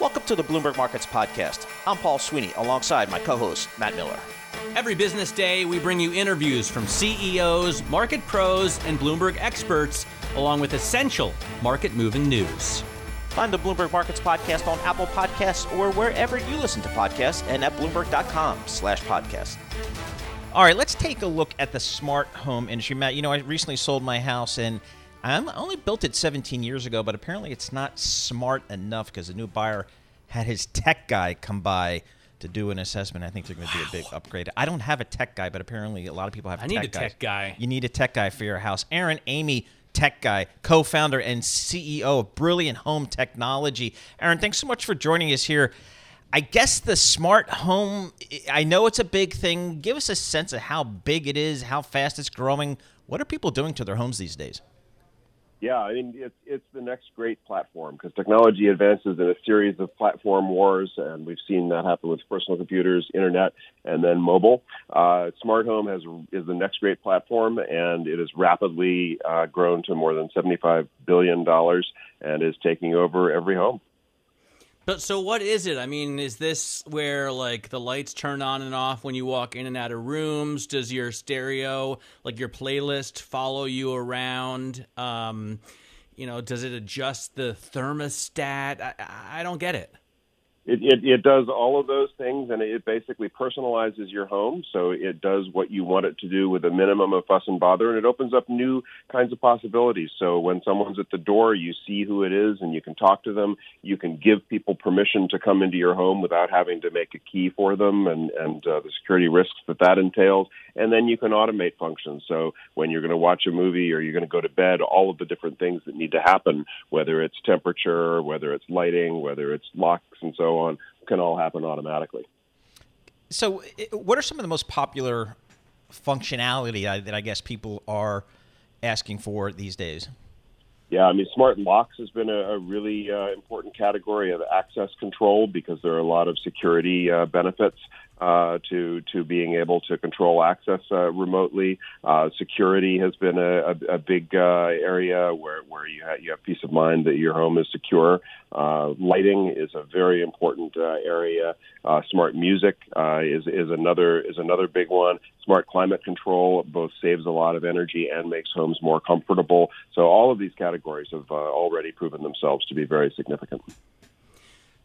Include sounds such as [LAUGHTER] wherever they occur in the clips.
Welcome to the Bloomberg Markets Podcast. I'm Paul Sweeney alongside my co host, Matt Miller. Every business day, we bring you interviews from CEOs, market pros, and Bloomberg experts, along with essential market moving news. Find the Bloomberg Markets Podcast on Apple Podcasts or wherever you listen to podcasts and at Bloomberg.com slash podcast. All right, let's take a look at the smart home industry. Matt, you know, I recently sold my house and I only built it 17 years ago, but apparently it's not smart enough because the new buyer had his tech guy come by to do an assessment. I think they're going to do a big upgrade. I don't have a tech guy, but apparently a lot of people have. I tech need a guys. tech guy. You need a tech guy for your house. Aaron Emigh, tech guy, co-founder and CEO of Brilliant Home Technology. Aaron, thanks so much for joining us here. I guess the smart home. I know it's a big thing. Give us a sense of how big it is, how fast it's growing. What are people doing to their homes these days? Yeah, I mean it's it's the next great platform because technology advances in a series of platform wars, and we've seen that happen with personal computers, internet, and then mobile. Uh, smart home has is the next great platform, and it has rapidly uh, grown to more than seventy five billion dollars, and is taking over every home. But so what is it? I mean, is this where like the lights turn on and off when you walk in and out of rooms? Does your stereo, like your playlist, follow you around? Um, you know, does it adjust the thermostat? I, I don't get it. It, it, it does all of those things, and it basically personalizes your home. So it does what you want it to do with a minimum of fuss and bother, and it opens up new kinds of possibilities. So when someone's at the door, you see who it is, and you can talk to them. You can give people permission to come into your home without having to make a key for them, and and uh, the security risks that that entails. And then you can automate functions. So when you're going to watch a movie or you're going to go to bed, all of the different things that need to happen, whether it's temperature, whether it's lighting, whether it's locks, and so on, can all happen automatically. So, what are some of the most popular functionality that I guess people are asking for these days? Yeah, I mean, smart locks has been a, a really uh, important category of access control because there are a lot of security uh, benefits uh, to to being able to control access uh, remotely. Uh, security has been a, a, a big uh, area where where you have, you have peace of mind that your home is secure. Uh, lighting is a very important uh, area. smart music is is another is another big one. Smart climate control both saves a lot of energy and makes homes more comfortable. So all of these categories have already proven themselves to be very significant.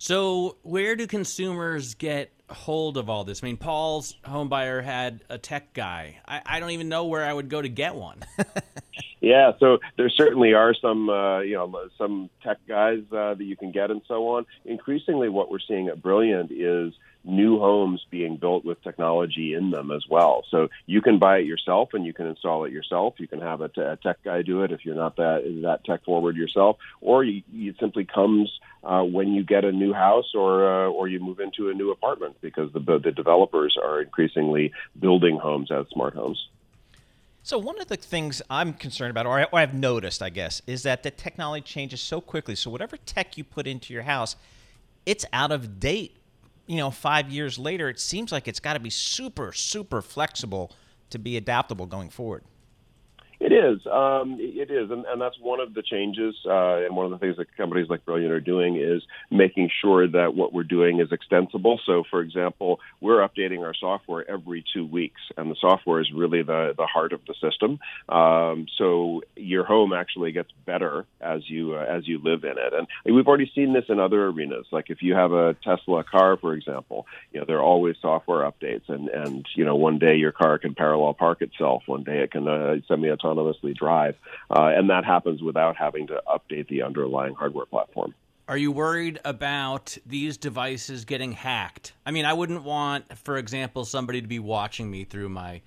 So, where do consumers get hold of all this? I mean, Paul's homebuyer had a tech guy. I, I don't even know where I would go to get one. [LAUGHS] yeah, so there certainly are some, uh, you know, some tech guys uh, that you can get and so on. Increasingly, what we're seeing at Brilliant is new homes being built with technology in them as well. So you can buy it yourself and you can install it yourself. You can have a, t- a tech guy do it if you're not that that tech forward yourself, or you, it simply comes uh, when you get a new house or uh, or you move into a new apartment because the the developers are increasingly building homes as smart homes. So one of the things I'm concerned about, or, I, or I've noticed, I guess, is that the technology changes so quickly. So whatever tech you put into your house, it's out of date you know, five years later, it seems like it's got to be super, super flexible to be adaptable going forward. It is. Um, it is, and, and, that's one of the changes. Uh, and one of the things that companies like Brilliant are doing is making sure that what we're doing is extensible. So, for example, we're updating our software every two weeks, and the software is really the the heart of the system. Um, so your home actually gets better as you uh, as you live in it, and we've already seen this in other arenas. Like if you have a Tesla car, for example, you know there are always software updates, and and you know one day your car can parallel park itself, one day it can uh, semi-autonomous autonomously drive, uh, and that happens without having to update the underlying hardware platform. Are you worried about these devices getting hacked? I mean, I wouldn't want, for example, somebody to be watching me through my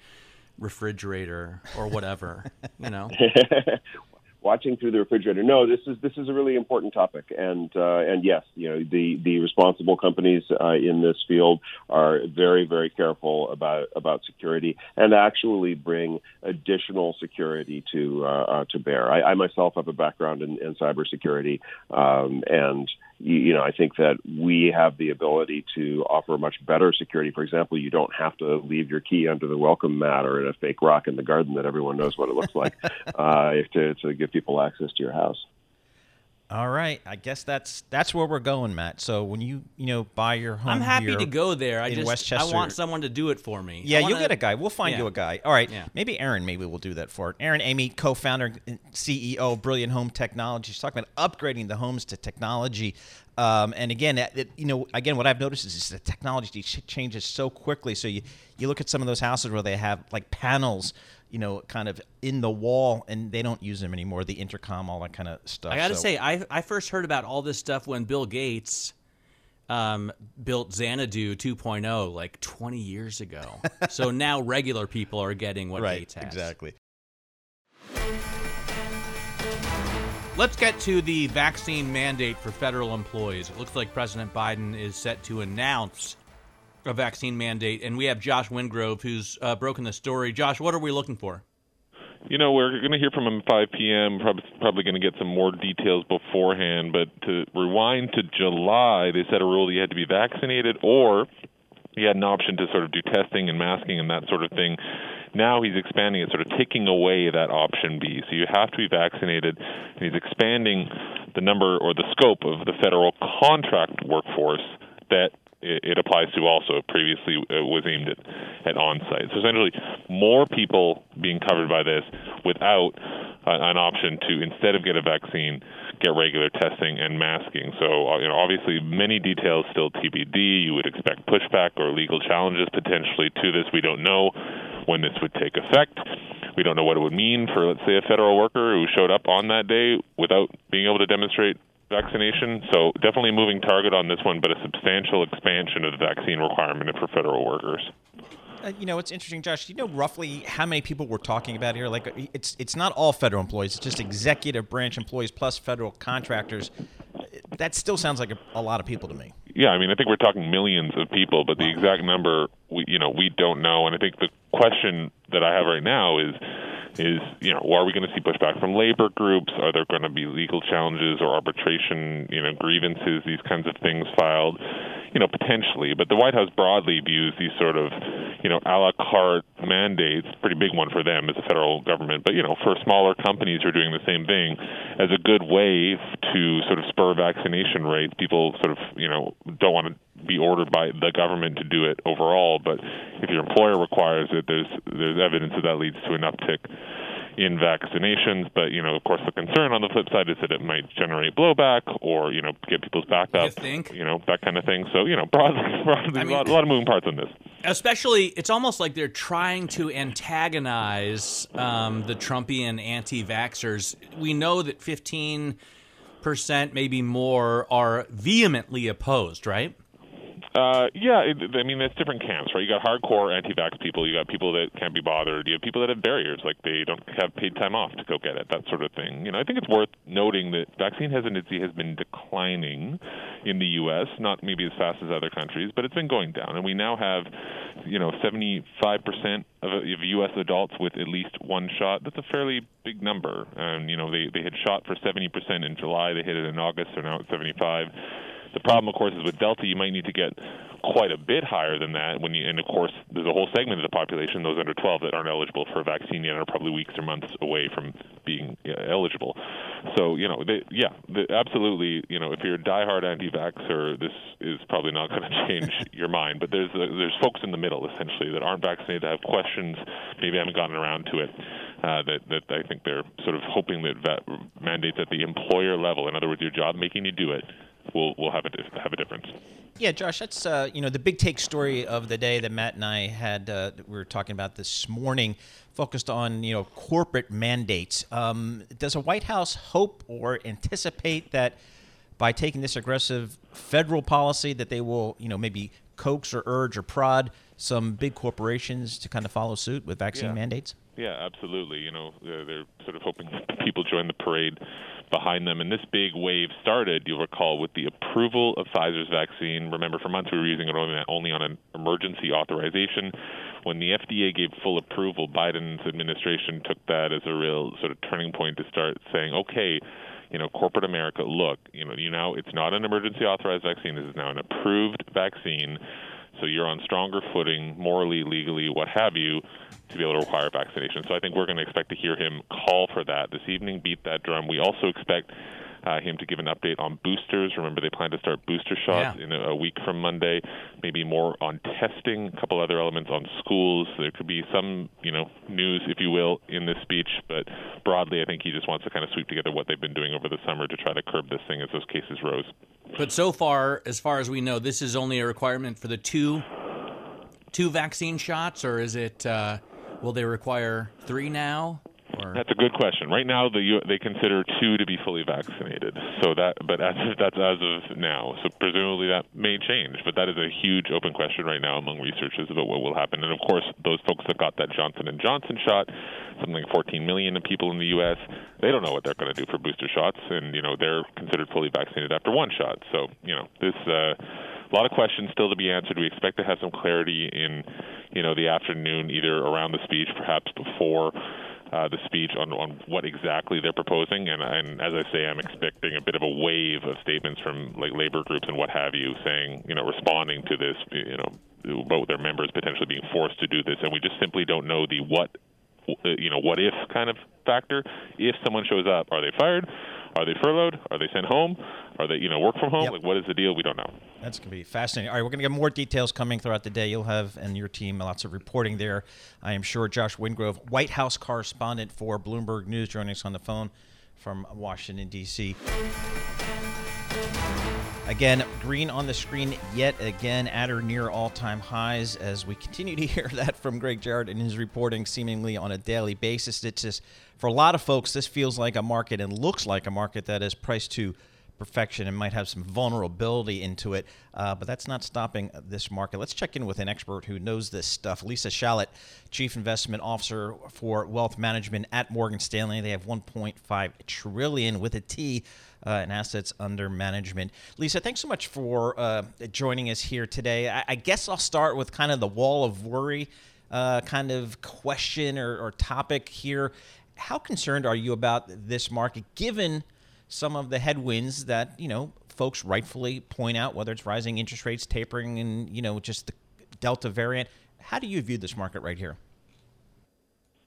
refrigerator or whatever, you know. [LAUGHS] watching through the refrigerator. No, this is this is a really important topic, and uh, and yes, you know the the responsible companies uh, in this field are very very careful about about security and actually bring additional security to uh, uh to bear. I, I, myself have a background in, in cybersecurity, um, and you know, I think that we have the ability to offer much better security. For example, you don't have to leave your key under the welcome mat or in a fake rock in the garden that everyone knows what it looks like [LAUGHS] uh, to, to give people access to your house. All right, I guess that's that's where we're going, Matt. So when you you know buy your home, I'm happy here to go there. I in just Westchester, I want someone to do it for me. Yeah, I you'll get a guy. We'll find Yeah. you a guy. All right. Yeah. Maybe Aaron. Maybe we'll do that for it. Aaron Emigh, co-founder and CEO of Brilliant Home Technology. She's talking about upgrading the homes to technology. Um, and again, it, it- you know, again, what I've noticed is, is the technology changes so quickly. So you you look at some of those houses where they have like panels, you know, kind of in the wall, and they don't use them anymore. The intercom, all that kind of stuff. I got to So- say, I I first heard about all this stuff when Bill Gates um, built Xanadu 2.0 like 20 years ago. [LAUGHS] so now regular people are getting what right, Gates has. exactly. Let's get to the vaccine mandate for federal employees. It looks like President Biden is set to announce a vaccine mandate, and we have Josh Wingrove who's uh, broken the story. Josh, what are we looking for? You know, we're going to hear from him at 5 p.m. Probably, probably going to get some more details beforehand. But to rewind to July, they set a rule that you had to be vaccinated or you had an option to sort of do testing and masking and that sort of thing. Now he's expanding it, sort of taking away that option B. So you have to be vaccinated, and he's expanding the number or the scope of the federal contract workforce that it it applies to also previously uh, was aimed at, at on-site. So essentially, more people being covered by this without an option to instead of get a vaccine, get regular testing and masking. So uh, you know, obviously, many details still TBD. You would expect pushback or legal challenges potentially to this. We don't know when this would take effect. We don't know what it would mean for, let's say, a federal worker who showed up on that day without being able to demonstrate vaccination. So definitely a moving target on this one, but a substantial expansion of the vaccine requirement for federal workers. Uh, you know, it's interesting, Josh. Do you know roughly how many people we're talking about here? Like, it's it's not all federal employees; it's just executive branch employees plus federal contractors. That still sounds like a, a lot of people to me. Yeah, I mean, I think we're talking millions of people, but the exact number, we, you know, we don't know. And I think the question that I have right now is, is you know, are we going to see pushback from labor groups? Are there going to be legal challenges or arbitration, you know, grievances, these kinds of things filed? You know, potentially. But the White House broadly views these sort of, you know, a la carte mandates, pretty big one for them as a federal government, but you know, for smaller companies who are doing the same thing, as a good way to sort of spur vaccination rates. People sort of, you know, don't want to be ordered by the government to do it overall, but if your employer requires it, there's there's evidence that that leads to an uptick in vaccinations. But you know, of course, the concern on the flip side is that it might generate blowback or you know get people's back up, You think? you know, that kind of thing. So you know, broadly, [LAUGHS] broadly I a, mean- lot, a lot of moving parts on this. Especially, it's almost like they're trying to antagonize um, the Trumpian anti-vaxxers. We know that 15 percent, maybe more, are vehemently opposed, right? Uh, yeah, it, I mean, there's different camps, right? You got hardcore anti-vax people. You got people that can't be bothered. You have people that have barriers, like they don't have paid time off to go get it, that sort of thing. You know, I think it's worth noting that vaccine hesitancy has been declining in the U.S. Not maybe as fast as other countries, but it's been going down, and we now have, you know, 75 percent of, of U.S. adults with at least one shot. That's a fairly big number. And you know, they they had shot for 70 percent in July. They hit it in August. They're now at 75. The problem, of course, is with Delta, you might need to get quite a bit higher than that. When you, and of course, there's a whole segment of the population, those under 12, that aren't eligible for a vaccine yet, are probably weeks or months away from being uh, eligible. So, you know, they, yeah, the, absolutely. You know, if you're a diehard anti-vaxxer, this is probably not going [LAUGHS] to change your mind. But there's uh, there's folks in the middle essentially that aren't vaccinated, that have questions, maybe haven't gotten around to it. Uh, that that I think they're sort of hoping that va- mandates at the employer level, in other words, your job making you do it, will will have a have a difference. Yeah, Josh, that's uh, you know the big take story of the day that Matt and I had. Uh, we were talking about this morning, focused on you know corporate mandates. Um, does a White House hope or anticipate that by taking this aggressive federal policy that they will you know maybe coax or urge or prod some big corporations to kind of follow suit with vaccine Yeah. mandates? Yeah, absolutely. You know, they're, they're sort of hoping people join the parade behind them. And this big wave started, you'll recall, with the approval of Pfizer's vaccine. Remember, for months we were using it only, on an emergency authorization. When the FDA gave full approval, Biden's administration took that as a real sort of turning point to start saying, okay, you know, corporate America, look, you know, you now it's not an emergency authorized vaccine. This is now an approved vaccine. So you're on stronger footing, morally, legally, what have you, to be able to require vaccination. So I think we're going to expect to hear him call for that this evening, beat that drum. We also expect uh, him to give an update on boosters. Remember, they plan to start booster shots Yeah. in a, a week from Monday. Maybe more on testing, a couple other elements on schools. There could be some, you know, news, if you will, in this speech. But broadly, I think he just wants to kind of sweep together what they've been doing over the summer to try to curb this thing as those cases rose. But so far, as far as we know, this is only a requirement for the two two vaccine shots, or is it? Uh, will they require three now? Or That's a good question. Right now, the they consider two to be fully vaccinated. So that, but as that's as of now. So presumably that may change. But that is a huge open question right now among researchers about what will happen. And of course, those folks that got that Johnson and Johnson shot, something like 14 million people in the U.S., they don't know what they're going to do for booster shots, and you know they're considered fully vaccinated after one shot. So you know this. Uh, a lot of questions still to be answered. We expect to have some clarity in, you know, the afternoon, either around the speech, perhaps before uh, the speech on, on what exactly they're proposing. And, and as I say, I'm expecting a bit of a wave of statements from like labor groups and what have you, saying, you know, responding to this, you know, about their members potentially being forced to do this. And we just simply don't know the what, Uh, you know, what if kind of factor. If someone shows up, are they fired? Are they furloughed? Are they sent home? Are they, you know, work from home? Yep. Like, what is the deal? We don't know. That's going to be fascinating. All right, we're going to get more details coming throughout the day. You'll have, and your team, lots of reporting there. I am sure Josh Wingrove, White House correspondent for Bloomberg News, joining us on the phone from Washington, D.C. Again, green on the screen yet again at or near all time highs as we continue to [LAUGHS] hear that from Greg Jarrett in his reporting seemingly on a daily basis. It's just, for a lot of folks, this feels like a market and looks like a market that is priced to perfection and might have some vulnerability into it. Uh, but that's not stopping this market. Let's check in with an expert who knows this stuff. Lisa Shalett, Chief Investment Officer for Wealth Management at Morgan Stanley. They have 1.5 trillion with a T uh, in assets under management. Lisa, thanks so much for uh, joining us here today. I, I guess I'll start with kind of the wall of worry uh, kind of question or, or topic here. How concerned are you about this market given some of the headwinds that, you know, folks rightfully point out, whether it's rising interest rates, tapering, and, you know, just the Delta variant? How do you view this market right here?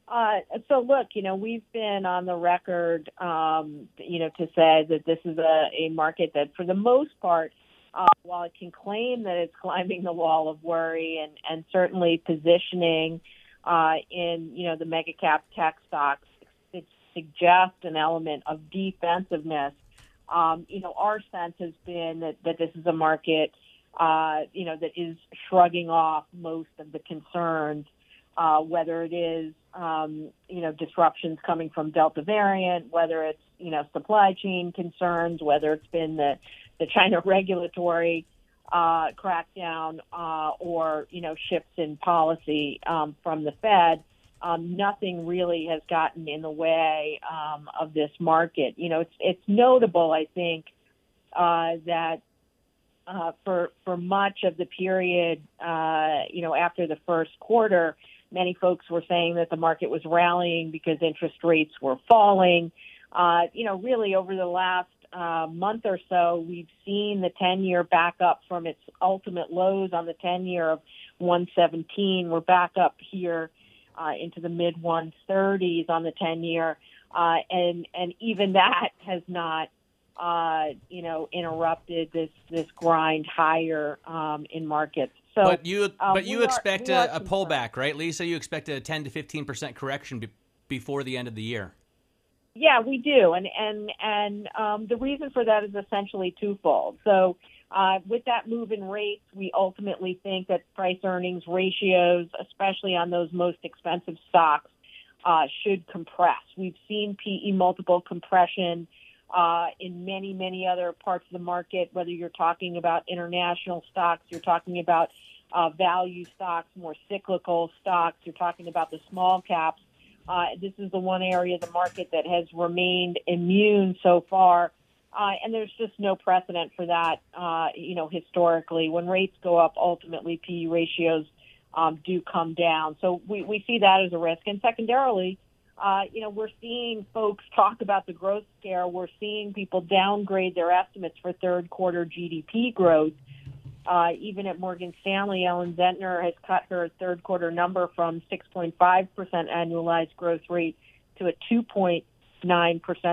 Uh, so look, you know, we've been on the record, um, you know, to say that this is a, a market that, for the most part, uh, while it can claim that it's [LAUGHS] climbing the wall of worry and, and certainly positioning uh, in, you know, the mega cap tech stocks, it suggests an element of defensiveness. Um, you know, our sense has been that, that this is a market, uh, you know, that is shrugging off most of the concerns uh, whether it is um, you know disruptions coming from Delta variant, whether it's you know supply chain concerns, whether it's been the the China [LAUGHS] regulatory uh, crackdown uh, or you know shifts in policy um, from the Fed. Um, nothing really has gotten in the way um, of this market. You know, it's it's notable, I think, uh, that uh, for for much of the period, uh, you know, after the first quarter, many folks were saying that the market was rallying because interest rates were falling. Uh, you know, really over the last uh, month or so, we've seen the 10 year back up from its ultimate lows on the 10 year of 117. We're back up here uh, into the mid 130s on the 10 year. Uh, and, and even that has not, uh, you know, interrupted this, this grind higher um, in markets. So, but you uh, but you expect are a, a pullback, right, Lisa? You expect a 10 to 15 percent correction be- before the end of the year. Yeah, we do, and and and um, the reason for that is essentially twofold. So, uh, with that move in rates, we ultimately think that price earnings ratios, especially on those most expensive stocks, uh, should compress. We've seen PE multiple compression uh, in many many other parts of the market. Whether you're talking about international stocks, you're talking about uh, value stocks, more cyclical stocks, you're talking about the small caps. Uh, this is the one area of the market that has remained immune so far. Uh, and there's just no precedent for that, uh, you know, historically. When rates go up, ultimately PE ratios um, do come down. So we, we see that as a risk. And secondarily, uh, you know, we're seeing folks talk about the growth scare. We're seeing people downgrade their estimates for third quarter GDP growth. Uh, even at Morgan Stanley, Ellen Zentner has cut her third quarter number from 6.5% annualized growth rate to a 2.9%.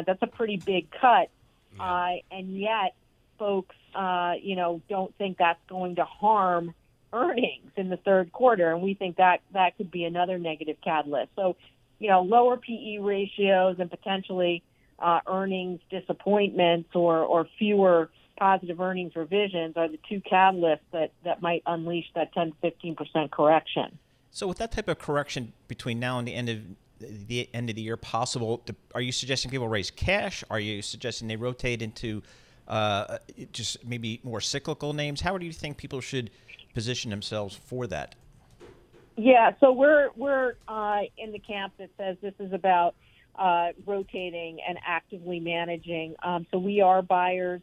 That's a pretty big cut. Yeah. uh, and yet folks, uh, you know, don't think that's going to harm earnings in the third quarter, and we think that that could be another negative catalyst. So, you know, lower PE ratios and potentially uh, earnings disappointments or or fewer positive earnings revisions are the two catalysts that that might unleash that 10 to 15 percent correction. So, with that type of correction between now and the end of the end of the year possible, are you suggesting people raise cash? Are you suggesting they rotate into uh, just maybe more cyclical names? How do you think people should position themselves for that? Yeah, so we're we're uh, in the camp that says this is about uh, rotating and actively managing. Um, so we are buyers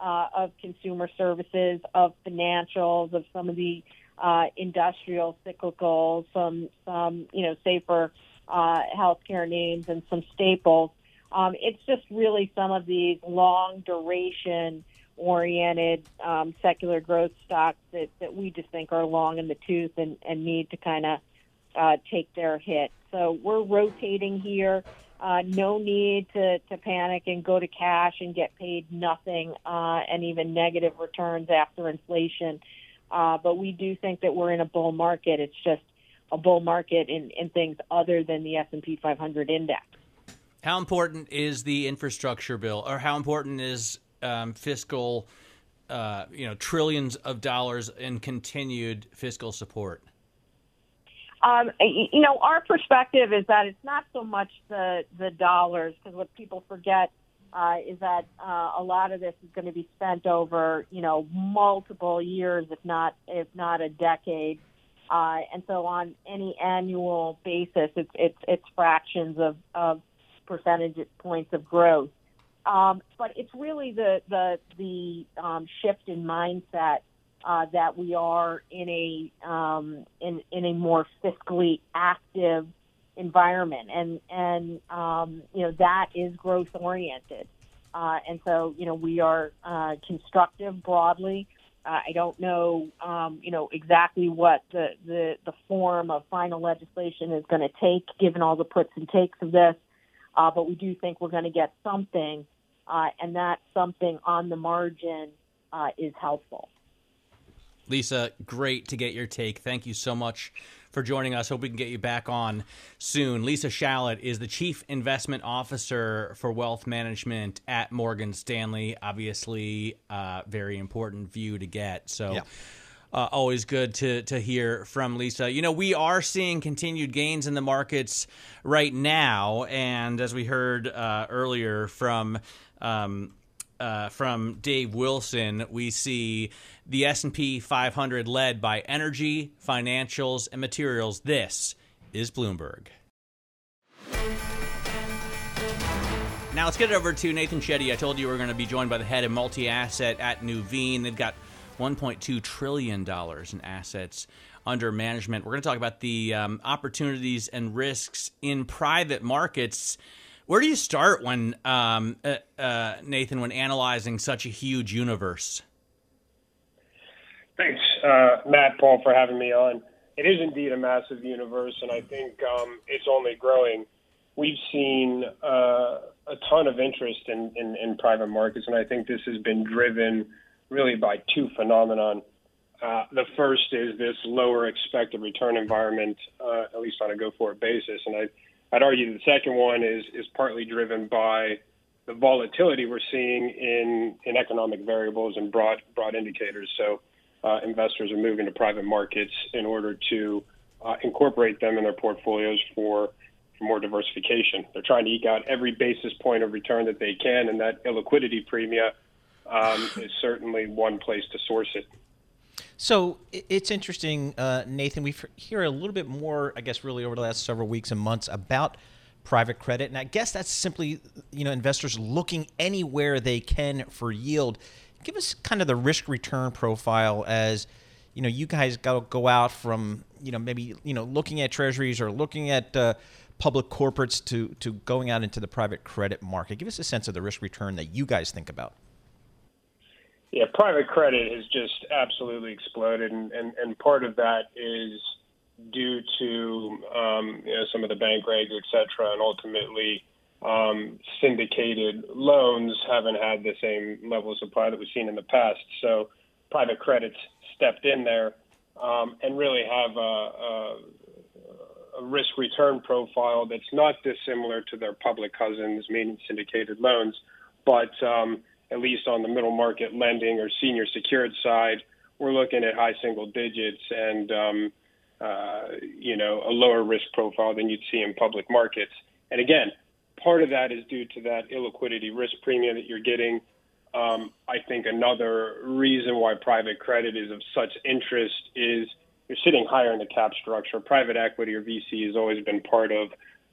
uh, of consumer services, of financials, of some of the uh, industrial cyclical, some some you know safer uh, healthcare names, and some staples. Um, it's just really some of these long duration oriented um, secular growth stocks that, that we just think are long in the tooth and, and need to kind of uh, take their hit. So we're rotating here. Uh, no need to, to panic and go to cash and get paid nothing uh, and even negative returns after inflation. Uh, but we do think that we're in a bull market. It's just a bull market in, in things other than the S&P 500 index. How important is the infrastructure bill, or how important is um, fiscal, uh, you know, trillions of dollars in continued fiscal support? Um, you know, our perspective is that it's not so much the the dollars because what people forget uh, is that uh, a lot of this is going to be spent over you know multiple years, if not if not a decade. Uh, and so on any annual basis, it's it's it's fractions of, of percentage points of growth. Um, but it's really the the the um, shift in mindset uh, that we are in a um, in in a more fiscally active environment, and and um, you know that is growth oriented, uh, and so you know we are uh, constructive broadly. I don't know, um, you know, exactly what the, the, the form of final legislation is going to take, given all the puts and takes of this. Uh, but we do think we're going to get something uh, and that something on the margin uh, is helpful. Lisa, great to get your take. Thank you so much for joining us. Hope we can get you back on soon. Lisa Shalett is the Chief Investment Officer for Wealth Management at Morgan Stanley. Obviously, uh, very important view to get. So. Yeah. Uh, always good to to hear from Lisa. You know, we are seeing continued gains in the markets right now, and as we heard uh, earlier from um, uh, from Dave Wilson, we see the S&P 500 led by energy, financials, and materials. This is Bloomberg. Now let's get it over to Nathan Shetty. I told you we are going to be joined by the head of multi-asset at Nuveen. They've got 1.2 trillion dollars in assets under management. We're going to talk about the um, opportunities and risks in private markets where do you start when um, uh, uh, Nathan when analyzing such a huge universe? Thanks, uh, Matt, Paul, for having me on. It is indeed a massive universe, and I think um, it's only growing. We've seen uh, a ton of interest in, in, in, private markets, and I think this has been driven really by two phenomenon. Uh, the first is this lower expected return environment, uh, at least on a go-forward basis, and I I'd argue the second one is is partly driven by the volatility we're seeing in in economic variables and broad broad indicators. So uh, investors are moving to private markets in order to uh, incorporate them in their portfolios for for more diversification. They're trying to eke out every basis point of return that they can, and that illiquidity premia um, is certainly one place to source it. So it's interesting, uh, Nathan. We hear a little bit more, I guess, really over the last several weeks and months about private credit, and I guess that's simply, you know, investors looking anywhere they can for yield. Give us kind of the risk return profile as, you know, you guys go go out from, you know, maybe you know looking at treasuries or looking at uh, public corporates to to going out into the private credit market. Give us a sense of the risk return that you guys think about. Yeah, private credit has just absolutely exploded, and, and, and part of that is due to um, you know, some of the bank regs, et cetera, and ultimately um, syndicated loans haven't had the same level of supply that we've seen in the past. So private credits stepped in there um, and really have a, a, a risk return profile that's not dissimilar to their public cousins, meaning syndicated loans, but um, at least on the middle market lending or senior secured side, we're looking at high single digits and um, uh, you know a lower risk profile than you'd see in public markets. And again, part of that is due to that illiquidity risk premium that you're getting. Um, I think another reason why private credit is of such interest is you're sitting higher in the cap structure. Private equity or VC has always been part of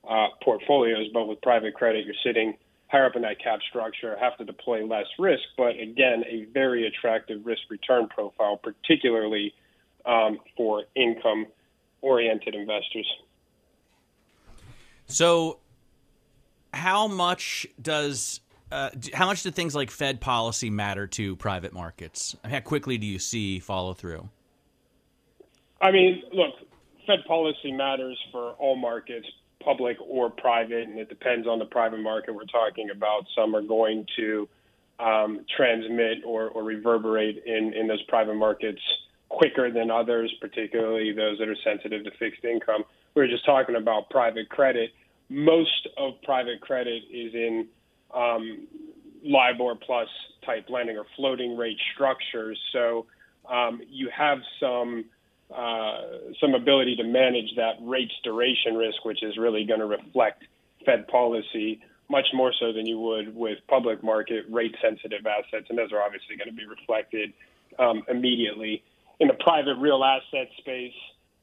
uh, portfolios, but with private credit, you're sitting higher up in that cap structure, have to deploy less risk, but again, a very attractive risk return profile, particularly um, for income oriented investors. So, how much does uh, how much do things like Fed policy matter to private markets? How quickly do you see follow through? I mean, look, Fed policy matters for all markets, public or private, and it depends on the private market we're talking about. Some are going to um, transmit or, or reverberate in, in those private markets quicker than others, particularly those that are sensitive to fixed income. We were just talking about private credit. Most of private credit is in um, LIBOR plus type lending or floating rate structures. So um, you have some uh, some ability to manage that rates duration risk, which is really going to reflect Fed policy much more so than you would with public market rate sensitive assets, and those are obviously going to be reflected um, immediately. In the private real asset space,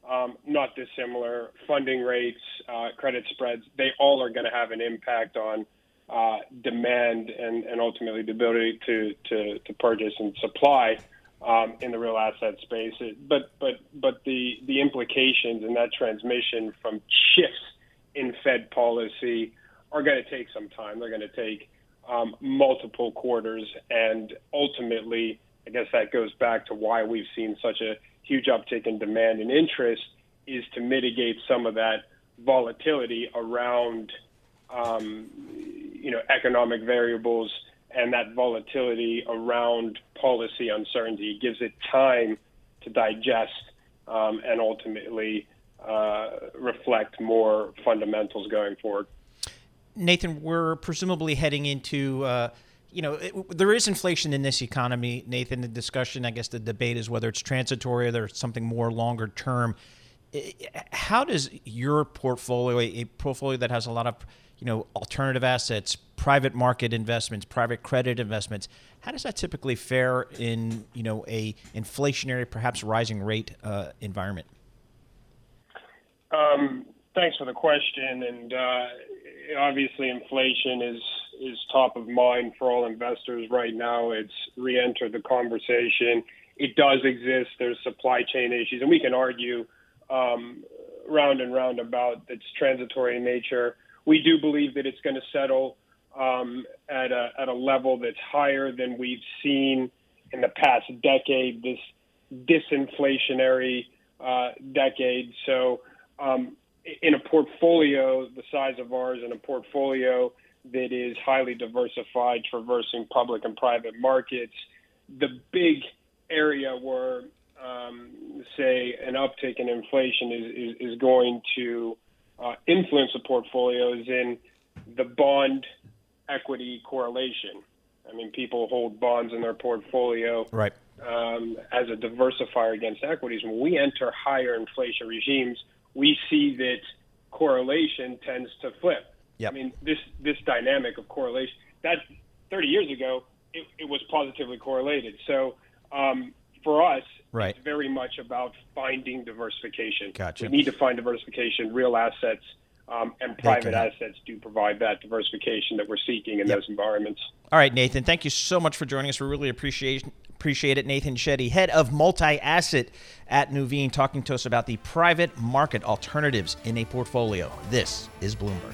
um, not dissimilar. Funding rates, uh, credit spreads, they all are going to have an impact on uh, demand and, and ultimately the ability to, to, to purchase and supply um, in the real asset space. It, but but but the the implications and that transmission from shifts in Fed policy are going to take some time. They're going to take um, multiple quarters, and ultimately, I guess that goes back to why we've seen such a huge uptick in demand and interest is to mitigate some of that volatility around um, you know economic variables and that volatility around policy uncertainty gives it time to digest um, and ultimately uh, reflect more fundamentals going forward. Nathan, we're presumably heading into. Uh, you know, it, there is inflation in this economy, Nathan. The discussion, I guess, the debate is whether it's transitory or there's something more longer term. How does your portfolio, a portfolio that has a lot of you know, alternative assets, private market investments, private credit investments. How does that typically fare in, you know, a inflationary, perhaps rising rate uh, environment? Um, thanks for the question, and uh, obviously, inflation is is top of mind for all investors right now. It's re-entered the conversation. It does exist. There's supply chain issues, and we can argue um, round and round about its transitory nature we do believe that it's going to settle um, at, a, at a level that's higher than we've seen in the past decade, this disinflationary uh, decade. So, um, in a portfolio the size of ours, in a portfolio that is highly diversified, traversing public and private markets, the big area where, um, say, an uptick in inflation is, is, is going to uh, influence the portfolios in the bond equity correlation. I mean, people hold bonds in their portfolio right. um, as a diversifier against equities. When we enter higher inflation regimes, we see that correlation tends to flip. Yep. I mean, this this dynamic of correlation that 30 years ago it, it was positively correlated. So um, for us, right. it's very much about finding diversification. Gotcha. We need to find diversification. Real assets um, and private assets do provide that diversification that we're seeking in yep. those environments. All right, Nathan, thank you so much for joining us. We really appreciate appreciate it. Nathan Shetty, head of multi-asset at Nuveen, talking to us about the private market alternatives in a portfolio. This is Bloomberg.